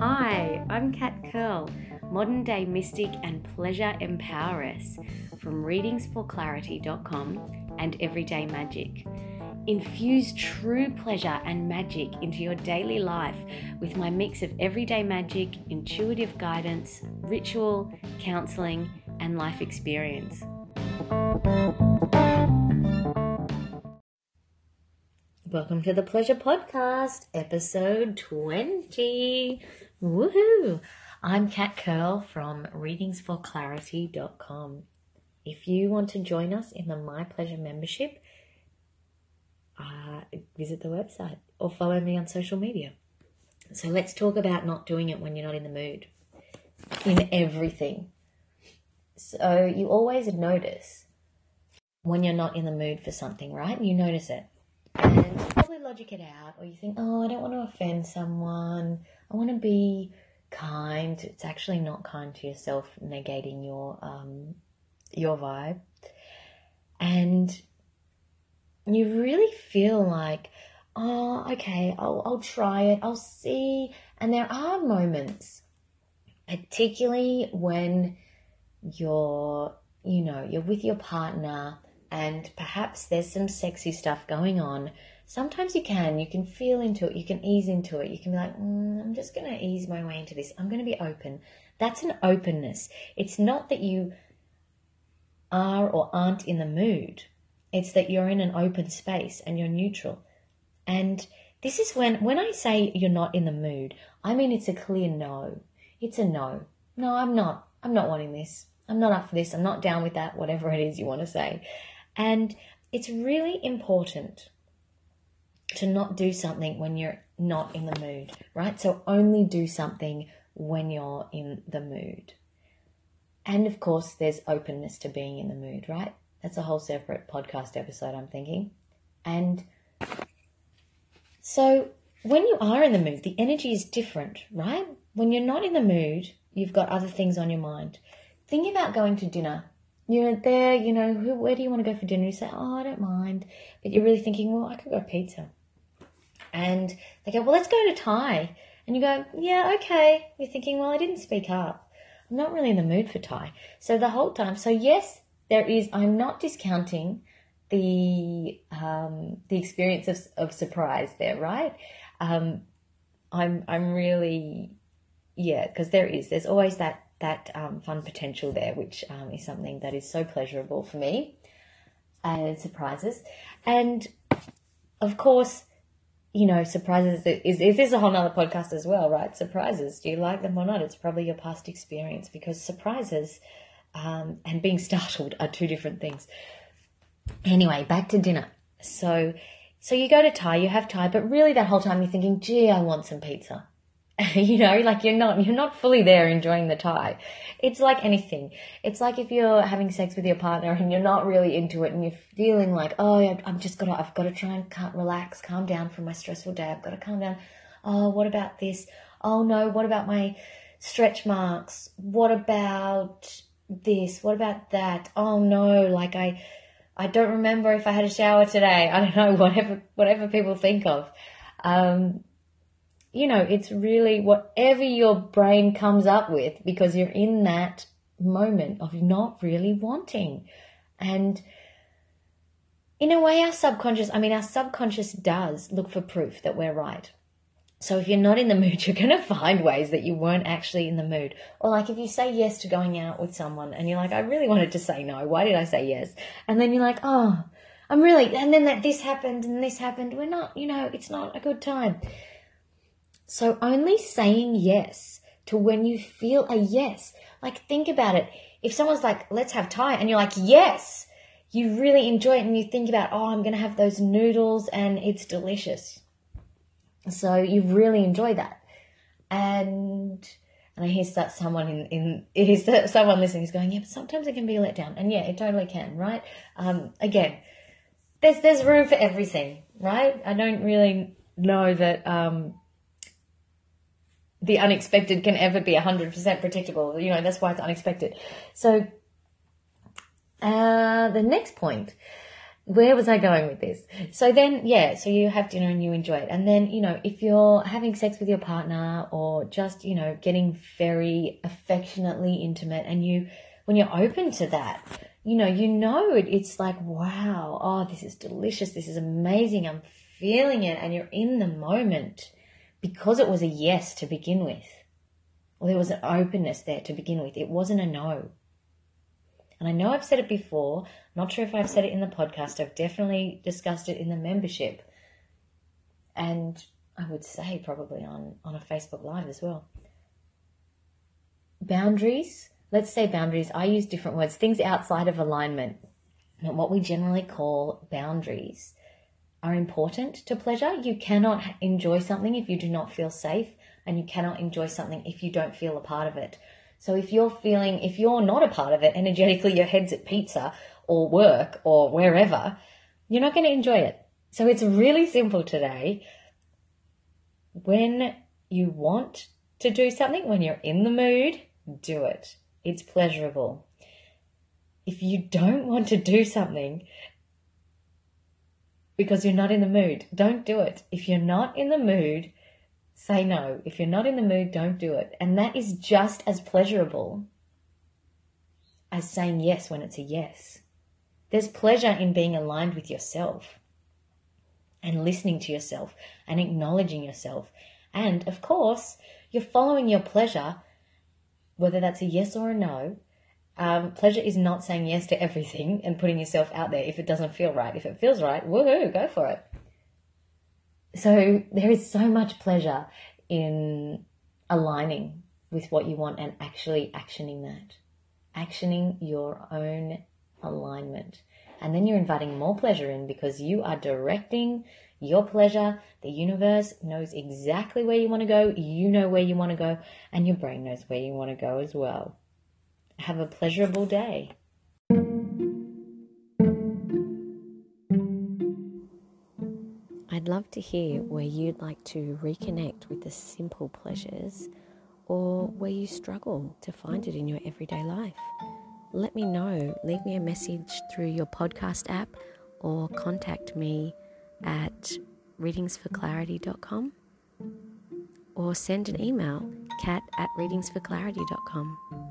Hi, I'm Kat Curl, modern day mystic and pleasure empoweress from readingsforclarity.com and Everyday Magic. Infuse true pleasure and magic into your daily life with my mix of everyday magic, intuitive guidance, ritual, counseling, and life experience. Welcome to the Pleasure Podcast, episode 20. Woohoo! I'm Kat Curl from readingsforclarity.com. If you want to join us in the My Pleasure membership, uh, visit the website or follow me on social media. So let's talk about not doing it when you're not in the mood in everything. So you always notice when you're not in the mood for something, right? You notice it and you probably logic it out, or you think, oh, I don't want to offend someone. I want to be kind. It's actually not kind to yourself, negating your um, your vibe, and you really feel like, oh, okay, I'll I'll try it. I'll see. And there are moments, particularly when you're, you know, you're with your partner and perhaps there's some sexy stuff going on, sometimes you can, you can feel into it, you can ease into it, you can be like, mm, I'm just going to ease my way into this, I'm going to be open. That's an openness. It's not that you are or aren't in the mood, it's that you're in an open space and you're neutral. And this is when, when I say you're not in the mood, I mean it's a clear no. It's a no. No, I'm not. I'm not wanting this. I'm not up for this. I'm not down with that, whatever it is you want to say. And it's really important to not do something when you're not in the mood, right? So only do something when you're in the mood. And of course, there's openness to being in the mood, right? That's a whole separate podcast episode, I'm thinking. And so when you are in the mood, the energy is different, right? When you're not in the mood, you've got other things on your mind. Think about going to dinner you're there, you know, who, where do you want to go for dinner? You say, oh, I don't mind. But you're really thinking, well, I could go pizza. And they go, well, let's go to Thai. And you go, yeah, okay. You're thinking, well, I didn't speak up. I'm not really in the mood for Thai. So the whole time, so yes, there is, I'm not discounting the, um, the experience of, of surprise there, right? Um, I'm, I'm really, yeah, because there is, there's always that that um, fun potential there, which um, is something that is so pleasurable for me and surprises. And of course, you know, surprises is, is this a whole other podcast as well, right? Surprises. Do you like them or not? It's probably your past experience because surprises um, and being startled are two different things. Anyway, back to dinner. So, so you go to Thai, you have Thai, but really that whole time you're thinking, gee, I want some pizza. you know, like you're not, you're not fully there enjoying the Thai. It's like anything. It's like if you're having sex with your partner and you're not really into it and you're feeling like, oh, I'm just gotta, I've got to try and relax, calm down from my stressful day. I've got to calm down. Oh, what about this? Oh no, what about my stretch marks? What about this? What about that? Oh no, like I, I don't remember if I had a shower today. I don't know, whatever, whatever people think of. Um, you know, it's really whatever your brain comes up with because you're in that moment of not really wanting. And in a way, our subconscious, I mean, our subconscious does look for proof that we're right. So if you're not in the mood, you're going to find ways that you weren't actually in the mood. Or like if you say yes to going out with someone and you're like, I really wanted to say no. Why did I say yes? And then you're like, oh, I'm really, and then that this happened and this happened. We're not, you know, it's not a good time. So only saying yes to when you feel a yes. Like think about it. If someone's like, let's have Thai and you're like, yes, you really enjoy it and you think about, oh, I'm going to have those noodles and it's delicious. So you really enjoy that. And, and I hear that someone in, in, is someone listening is going, yeah, but sometimes it can be let down. And yeah, it totally can, right? Um, again, there's, there's room for everything, right? I don't really know that, um, the unexpected can ever be 100% predictable. You know, that's why it's unexpected. So, uh, the next point, where was I going with this? So then, yeah, so you have dinner and you enjoy it. And then, you know, if you're having sex with your partner or just, you know, getting very affectionately intimate and you, when you're open to that, you know, you know it, it's like, wow, oh, this is delicious. This is amazing. I'm feeling it. And you're in the moment because it was a yes to begin with. Or there was an openness there to begin with. It wasn't a no. And I know I've said it before, not sure if I've said it in the podcast, I've definitely discussed it in the membership. And I would say probably on, on a Facebook Live as well. Boundaries, let's say boundaries, I use different words, things outside of alignment. What we generally call boundaries are important to pleasure. You cannot enjoy something if you do not feel safe, and you cannot enjoy something if you don't feel a part of it. So if you're feeling, if you're not a part of it energetically, your head's at pizza or work or wherever, you're not going to enjoy it. So it's really simple today. When you want to do something, when you're in the mood, do it. It's pleasurable. If you don't want to do something because you're not in the mood, don't do it. If you're not in the mood, Say no. If you're not in the mood, don't do it. And that is just as pleasurable as saying yes when it's a yes. There's pleasure in being aligned with yourself and listening to yourself and acknowledging yourself. And of course, you're following your pleasure, whether that's a yes or a no. Um, pleasure is not saying yes to everything and putting yourself out there if it doesn't feel right. If it feels right, woohoo, go for it. So there is so much pleasure in aligning with what you want and actually actioning that, actioning your own alignment. And then you're inviting more pleasure in because you are directing your pleasure. The universe knows exactly where you want to go. You know where you want to go and your brain knows where you want to go as well. Have a pleasurable day. I'd love to hear where you'd like to reconnect with the simple pleasures or where you struggle to find it in your everyday life. Let me know. Leave me a message through your podcast app or contact me at readingsforclarity.com or send an email cat at readingsforclarity.com.